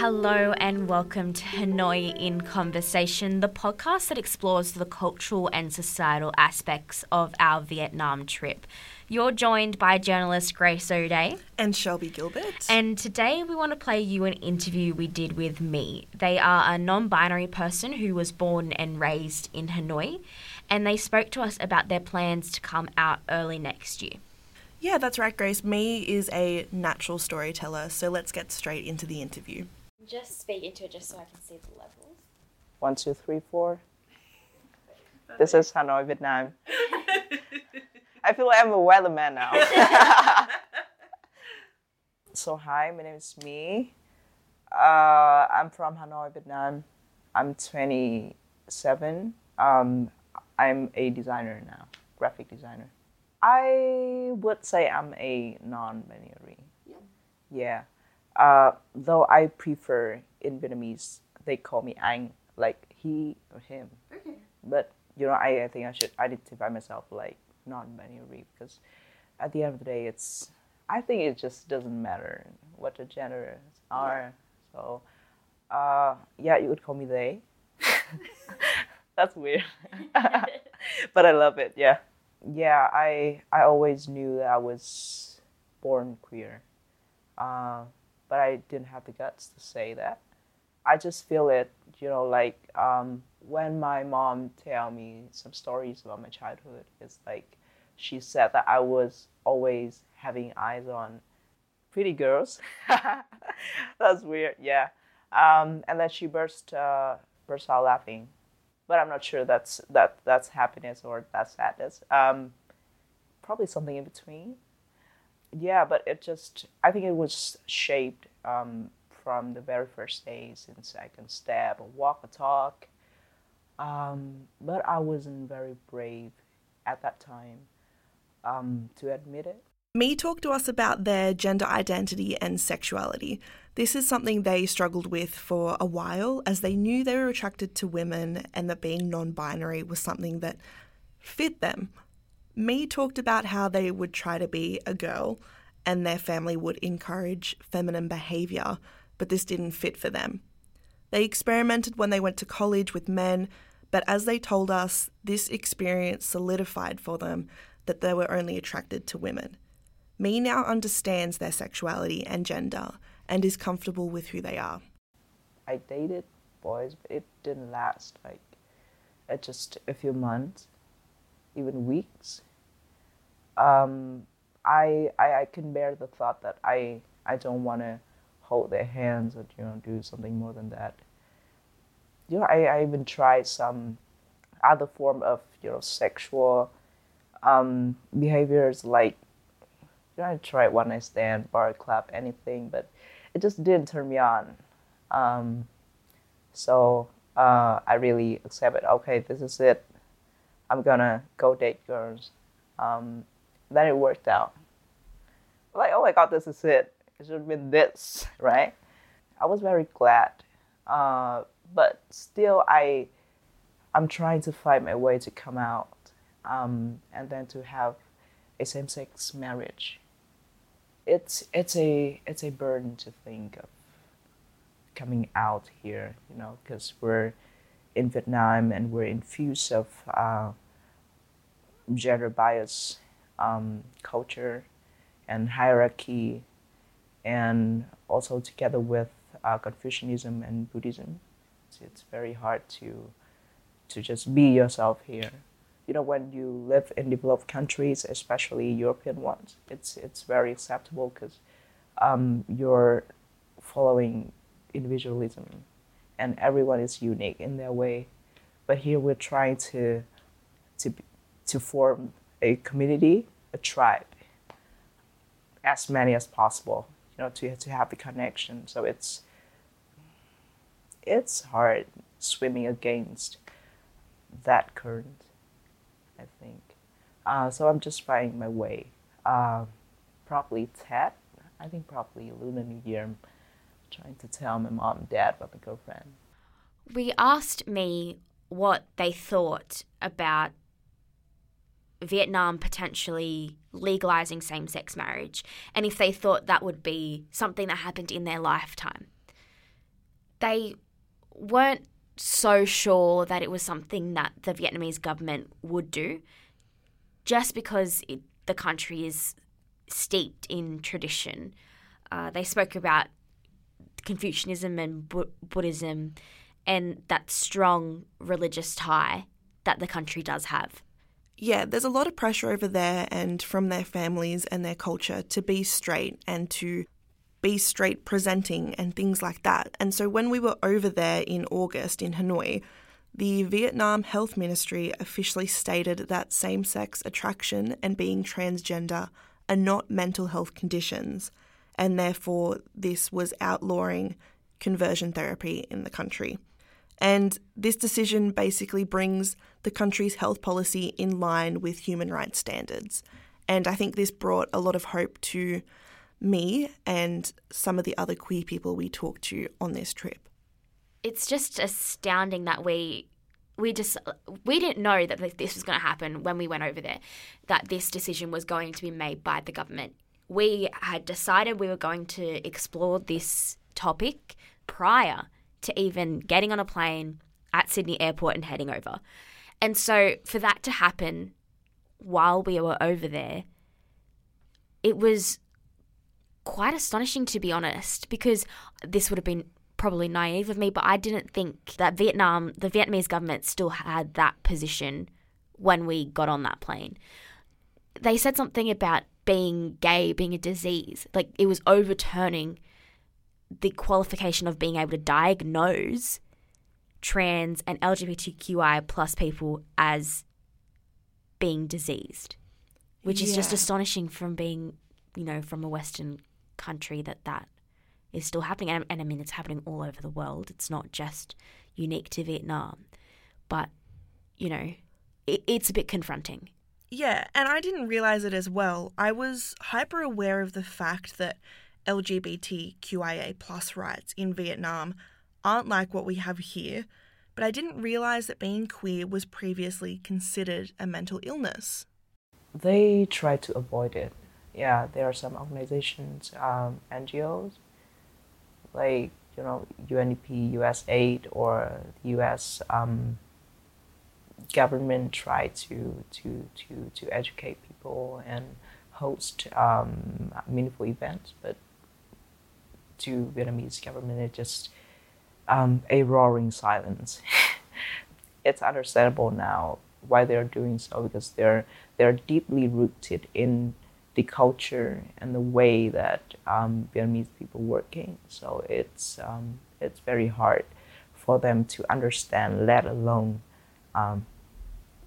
Hello and welcome to Hanoi in Conversation, the podcast that explores the cultural and societal aspects of our Vietnam trip. You're joined by journalist Grace O'Day and Shelby Gilbert. And today we want to play you an interview we did with My. They are a non binary person who was born and raised in Hanoi, and they spoke to us about their plans to come out early next year. Yeah, that's right, Grace. My is a natural storyteller, so let's get straight into the interview. Just speak into it just so I can see the levels. One, two, three, four. This is Hanoi, Vietnam. I feel like I'm a weatherman now. so hi, my name is My. Uh, I'm from Hanoi, Vietnam. I'm 27. Um, I'm a designer now, graphic designer. I would say I'm a non-binary. Yeah. Yeah. Uh, though I prefer in Vietnamese, they call me Anh, like he or him. Okay. But you know, I, I think I should identify myself like non-binary because at the end of the day, it's I think it just doesn't matter what the genders are. Yeah. So, uh, yeah, you would call me they. That's weird, but I love it. Yeah, yeah. I I always knew that I was born queer. Uh, but I didn't have the guts to say that. I just feel it, you know, like um, when my mom tell me some stories about my childhood, it's like she said that I was always having eyes on pretty girls. that's weird, yeah. Um, and then she burst uh, burst out laughing, but I'm not sure that's that that's happiness or that's sadness. Um, probably something in between yeah, but it just I think it was shaped um, from the very first day since I can step or walk or talk. Um, but I wasn't very brave at that time um, to admit it. My talked to us about their gender identity and sexuality. This is something they struggled with for a while as they knew they were attracted to women and that being non binary was something that fit them. My talked about how they would try to be a girl and their family would encourage feminine behaviour, but this didn't fit for them. They experimented when they went to college with men, but as they told us, this experience solidified for them that they were only attracted to women. My now understands their sexuality and gender and is comfortable with who they are. I dated boys, but it didn't last like just a few months even weeks. Um, I, I I can bear the thought that I I don't want to hold their hands or you know do something more than that. You know, I, I even tried some other form of you know sexual um, behaviors like you know I tried one night stand, bar, clap, anything, but it just didn't turn me on. Um, so uh, I really accepted. Okay, this is it. I'm gonna go date girls. Um, then it worked out. Like, oh my god, this is it. It should have been this, right? I was very glad, uh, but still, I, I'm trying to find my way to come out, um, and then to have a same-sex marriage. It's it's a it's a burden to think of coming out here, you know, because we're in Vietnam and we're infused of uh, gender bias um, culture and hierarchy, and also together with uh, Confucianism and Buddhism. It's, very hard to to just be yourself here. You know, when you live in developed countries, especially European ones, it's it's very acceptable because um, you're following individualism, and everyone is unique in their way. But here we're trying to to to form a community, a tribe, as many as possible, you know, to to have the connection. So it's it's hard swimming against that current, I think. Uh, so I'm just finding my way. Uh, probably Tet. I think probably Lunar New Year. Trying to tell my mom and dad about my girlfriend. We asked My what they thought about Vietnam potentially legalizing same sex marriage and if they thought that would be something that happened in their lifetime. they weren't so sure that it was something that the Vietnamese government would do, just because it, the country is steeped in tradition. Uh, they spoke about Confucianism and Bu- Buddhism and that strong religious tie that the country does have. Yeah, there's a lot of pressure over there and from their families and their culture to be straight and to be straight presenting and things like that. And so when we were over there in August in Hanoi, the Vietnam Health Ministry officially stated that same sex attraction and being transgender are not mental health conditions, and therefore this was outlawing conversion therapy in the country. And this decision basically brings the country's health policy in line with human rights standards. And I think this brought a lot of hope to me and some of the other queer people we talked to on this trip. It's just astounding that we we just we didn't know that this was going to happen when we went over there that this decision was going to be made by the government. We had decided we were going to explore this topic prior to even getting on a plane at Sydney Airport and heading over. And so for that to happen while we were over there, it was quite astonishing to be honest, because this would have been probably naive of me, but I didn't think that Vietnam, the Vietnamese government still had that position when we got on that plane. They said something about being gay being a disease, like it was overturning the qualification of being able to diagnose trans and LGBTQI plus people as being diseased, which is just astonishing from being, you know, from a Western country that that is still happening. And, and I mean, it's happening all over the world. It's not just unique to Vietnam, but you know, it, it's a bit confronting. Yeah, and I didn't realize it as well. I was hyper aware of the fact that LGBTQIA plus rights in Vietnam aren't like what we have here, but I didn't realize that being queer was previously considered a mental illness. They try to avoid it. Yeah, there are some organizations, um, NGOs, like you know UNDP, USAID, or US um, government try to to to to educate people and host um, meaningful events, but to Vietnamese government, it's just um, a roaring silence. it's understandable now why they're doing so because they're they're deeply rooted in the culture and the way that um, Vietnamese people working. So it's um, it's very hard for them to understand, let alone um,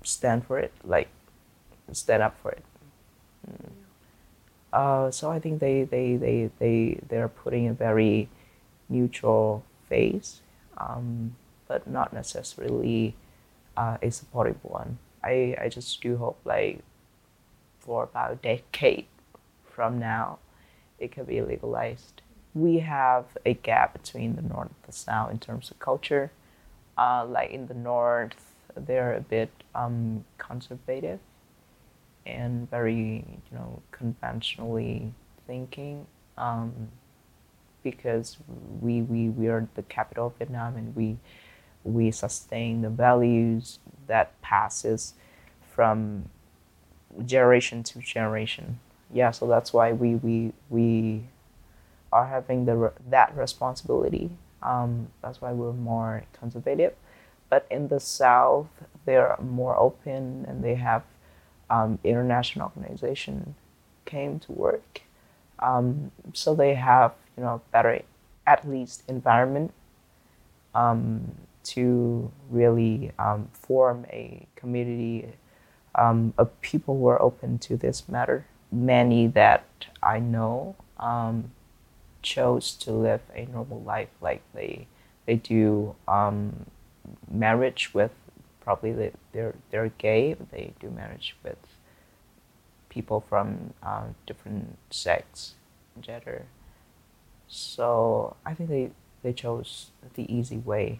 stand for it, like stand up for it. Mm. Uh, so I think they, they, they, they, they're putting a very neutral face, um, but not necessarily uh, a supportive one. I, I just do hope like for about a decade from now, it could be legalized. We have a gap between the north and the south in terms of culture. Uh, like in the north, they're a bit um, conservative and very you know conventionally thinking um, because we, we we are the capital of Vietnam and we we sustain the values that passes from generation to generation. Yeah, so that's why we we we are having the that responsibility. Um, that's why we're more conservative. But in the south, they're more open and they have um, international organization came to work. Um, so they have you know better at least environment um, to really um, form a community um, of people who are open to this matter. Many that I know um, chose to live a normal life, like they they do marriage with probably they, they're they're gay. They do marriage with people from uh, different sex, gender. So I think they they chose the easy way.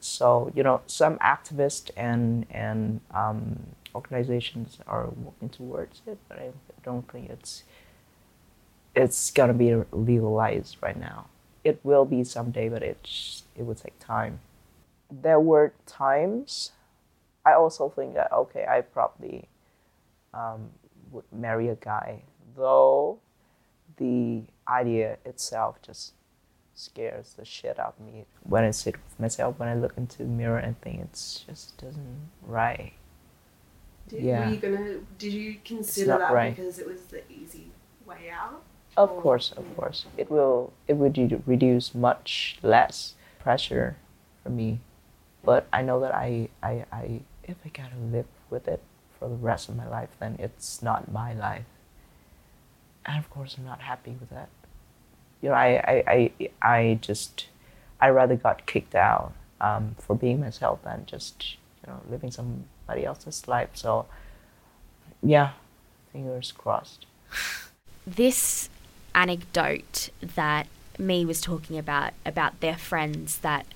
So you know, some activists and and um, organizations are working towards it, but I don't think it's it's gonna be legalized right now. it will be someday, but it it would take time. There were times I also think that okay, I probably um, would marry a guy, though the idea itself just scares the shit out of me. When I sit with myself, when I look into the mirror and think it's just doesn't right. Did, Yeah. Were you gonna? Did you consider that right. because it was the easy way out? Of Or- course, of course, it will it would reduce much less pressure for me, but I know that I I, I if I gotta live with it for the rest of my life, then it's not my life, and of course I'm not happy with that. You know, I I I, I just I rather got kicked out um, for being myself than just you know living somebody else's life. So yeah, fingers crossed. this anecdote that My was talking about about their friends that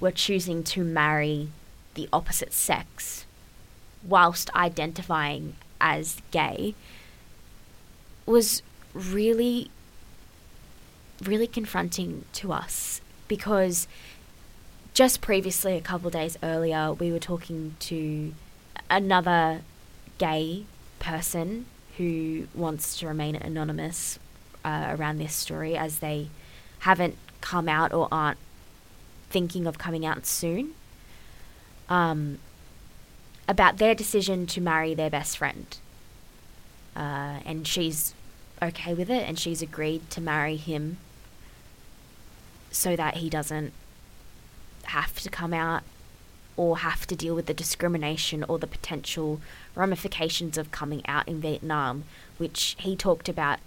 were choosing to marry the opposite sex whilst identifying as gay was really really confronting to us because just previously a couple days earlier we were talking to another gay person who wants to remain anonymous uh, around this story as they haven't come out or aren't thinking of coming out soon um, about their decision to marry their best friend. Uh, and she's okay with it and she's agreed to marry him so that he doesn't have to come out or have to deal with the discrimination or the potential ramifications of coming out in Vietnam, which he talked about,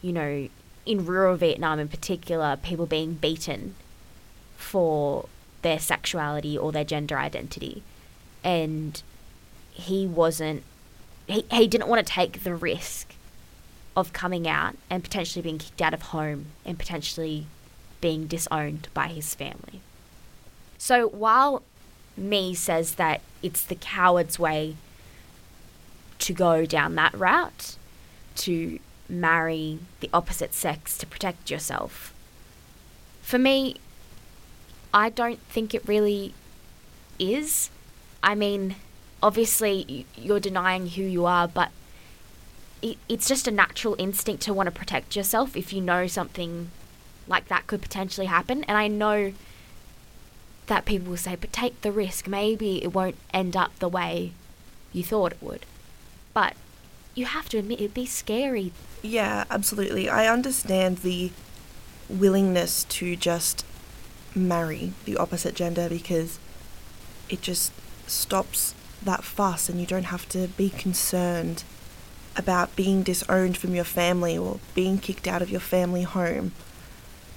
you know, in rural Vietnam in particular, people being beaten for their sexuality or their gender identity. And he wasn't, he, he didn't want to take the risk of coming out and potentially being kicked out of home and potentially being disowned by his family. So while My says that it's the coward's way to go down that route, to marry the opposite sex to protect yourself. For me, I don't think it really is. I mean, obviously, you're denying who you are, but it, it's just a natural instinct to want to protect yourself if you know something like that could potentially happen. And I know that people will say, but take the risk. Maybe it won't end up the way you thought it would. But you have to admit, it'd be scary. Yeah, absolutely. I understand the willingness to just marry the opposite gender because it just stops that fuss and you don't have to be concerned about being disowned from your family or being kicked out of your family home.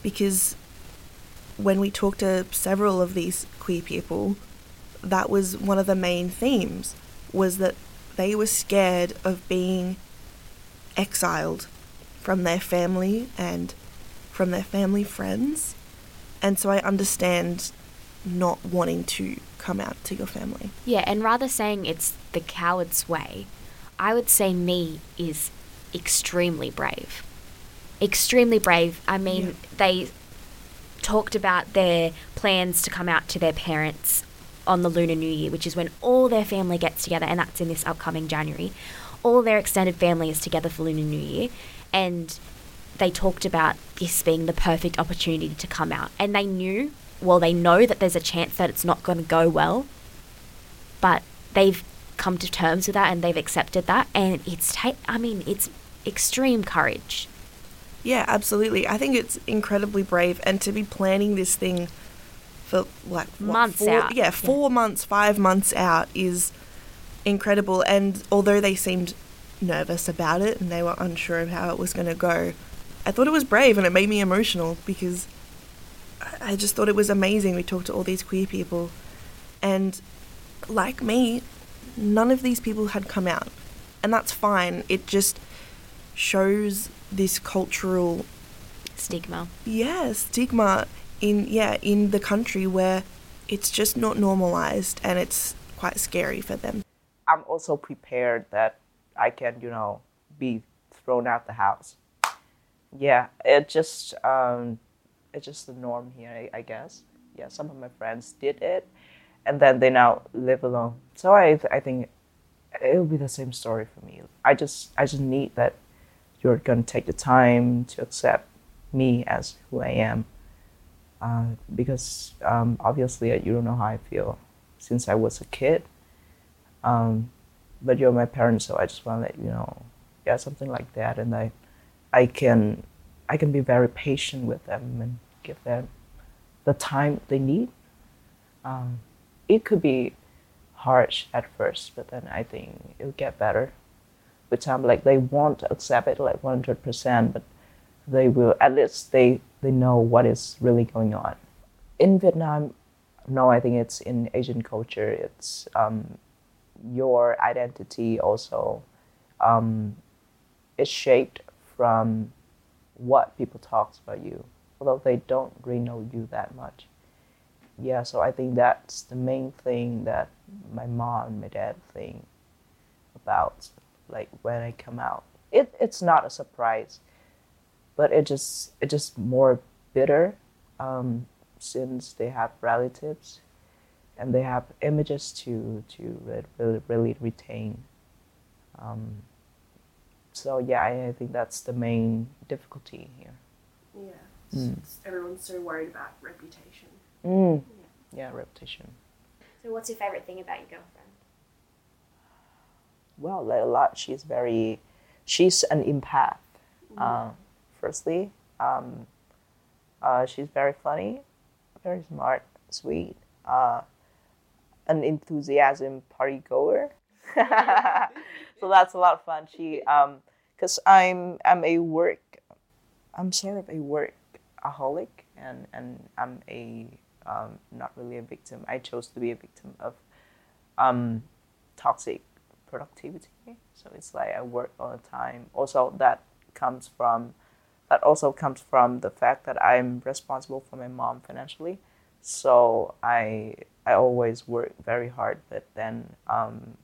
Because when we talked to several of these queer people, that was one of the main themes was that they were scared of being exiled from their family and from their family friends. And so I understand not wanting to come out to your family. Yeah, and rather saying it's the coward's way, I would say My is extremely brave. Extremely brave. I mean, Yeah. they talked about their plans to come out to their parents on the Lunar New Year, which is when all their family gets together, and that's in this upcoming January. All their extended family is together for Lunar New Year, and they talked about this being the perfect opportunity to come out. And they knew, well, they know that there's a chance that it's not going to go well, but they've come to terms with that and they've accepted that. And it's, ta- I mean, it's extreme courage. Yeah, absolutely. I think it's incredibly brave and to be planning this thing for like what, Months four, out, Yeah, yeah. 4 months, 5 months out is incredible and although they seemed nervous about it and they were unsure of how it was going to go, I thought it was brave and it made me emotional because I- I just thought it was amazing. We talked to all these queer people and like me, none of these people had come out. And that's fine. It just shows this cultural Stigma. yeah stigma in yeah in the country where it's just not normalized and it's quite scary for them I'm also prepared that I can, you know, be thrown out the house. Yeah, it just um, it's just the norm here, I, I guess. Yeah, some of my friends did it, and then they now live alone. So I I think it'll be the same story for me. I just I just need that you're gonna take the time to accept me as who I am, uh, because um, obviously you don't know how I feel since I was a kid. Um, but you're my parents, so I just want to let you know, yeah, something like that, and I, I can, I can be very patient with them and give them the time they need. Um, it could be harsh at first, but then I think it'll get better with time. Like they won't accept it like one hundred percent, but they will at least they they know what is really going on. In Vietnam, no, I think it's in Asian culture. It's um, your identity also um, is shaped from what people talk about you, although they don't really know you that much. Yeah, so I think that's the main thing that my mom and my dad think about, like when I come out. It it's not a surprise, but it just it just more bitter, um, since they have relatives and they have images to to really, really retain. Um, so yeah, I, I, think that's the main difficulty here. Yeah, mm. everyone's so worried about reputation. Mm. Yeah. yeah, reputation. So, what's your favorite thing about your girlfriend? Well, like a lot. She's very, she's an empath. Mm. Uh, firstly, um, uh, she's very funny, very smart, sweet. Uh, an enthusiasm party goer. so that's a lot of fun. She, um, cause I'm I'm a work, I'm sort of a workaholic, and and I'm a um, not really a victim. I chose to be a victim of um, toxic productivity. So it's like I work all the time. Also, that comes from that also comes from the fact that I'm responsible for my mom financially. So I I always work very hard, but then um,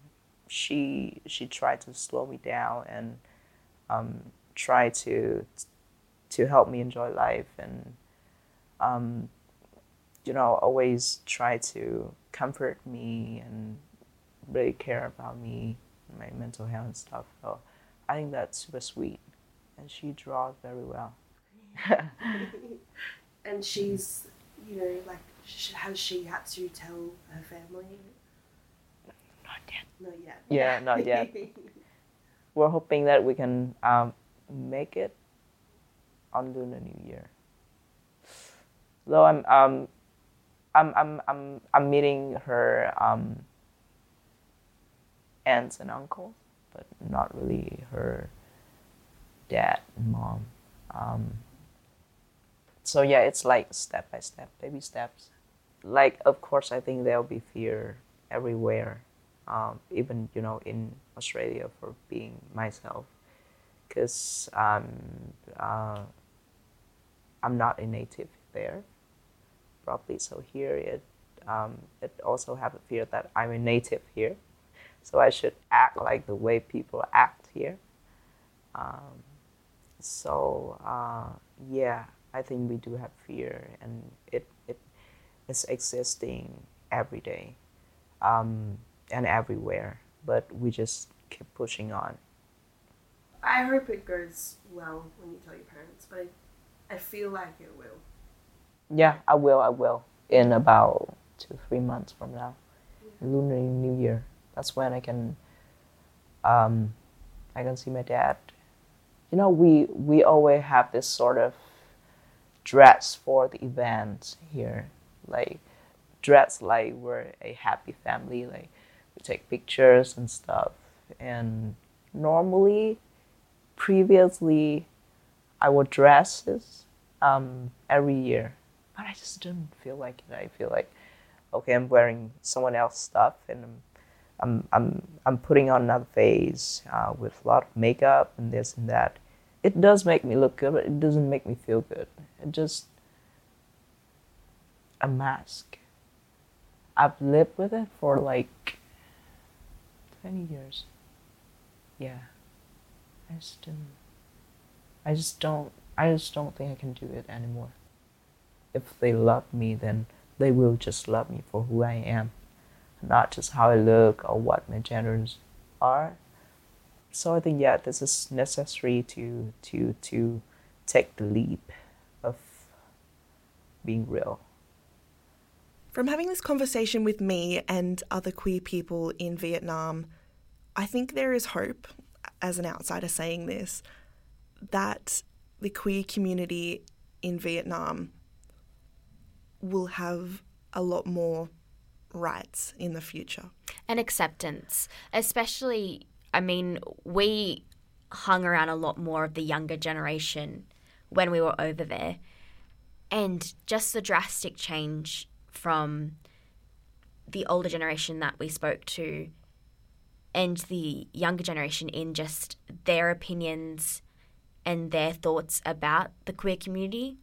she she tried to slow me down and um, try to to help me enjoy life and um, you know always try to comfort me and really care about me my mental health and stuff. So I think that's super sweet, and she draws very well. and she's you know like has she had to tell her family? Not yet. Not yet. Yeah, not yet. We're hoping that we can um, make it on Lunar New Year. Though I'm um, I'm I'm I'm I'm meeting her um, aunts and uncles, but not really her dad and mom. Um, so yeah, it's like step by step, baby steps. Like of course, I think there'll be fear everywhere, um, even you know in Australia for being myself, because um, uh, I'm not a native there, probably. So here it um, it also have a fear that I'm a native here, so I should act like the way people act here. Um, so uh, yeah, I think we do have fear, and it it is existing every day, um, and everywhere. But we just keep pushing on. I hope it goes well when you tell your parents, but I, I feel like it will. Yeah, I will. I will in about two three months from now, yeah. Lunar New Year. That's when I can. Um, I can see my dad. You know, we we always have this sort of dress for the event here, like dress like we're a happy family, like take pictures and stuff. And normally, previously, I wore dresses um, every year, but I just didn't feel like it. I feel like, okay, I'm wearing someone else's stuff and I'm, I'm, I'm, I'm putting on another face uh, with a lot of makeup and this and that it does make me look good, but it doesn't make me feel good. It just a mask. I've lived with it for like twenty years. Yeah. I just didn't I just don't I just don't think I can do it anymore. if they love me, then they will just love me for who I am, not just how I look or what my genders are. So I think yeah, this is necessary to to to take the leap of being real. From having this conversation with My and other queer people in Vietnam, I think there is hope, as an outsider saying this, that the queer community in Vietnam will have a lot more rights in the future. And acceptance, especially, I mean, we hung around a lot more of the younger generation when we were over there. And just the drastic change from the older generation that we spoke to and the younger generation in just their opinions and their thoughts about the queer community,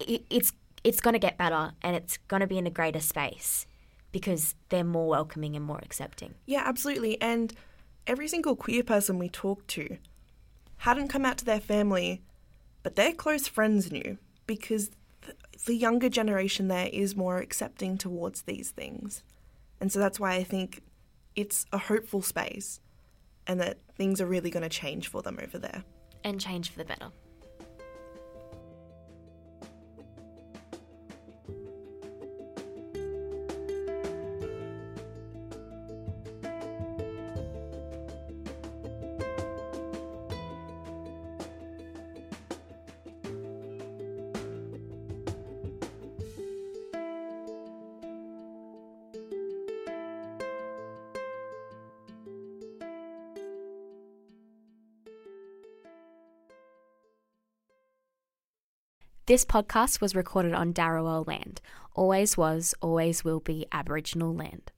it, it's it's going to get better and it's going to be in a greater space because they're more welcoming and more accepting. Yeah, absolutely. And every single queer person we talked to hadn't come out to their family, but their close friends knew because the younger generation there is more accepting towards these things. And so that's why I think it's a hopeful space and that things are really going to change for them over there. And change for the better. This podcast was recorded on Dharawal land, always was, always will be Aboriginal land.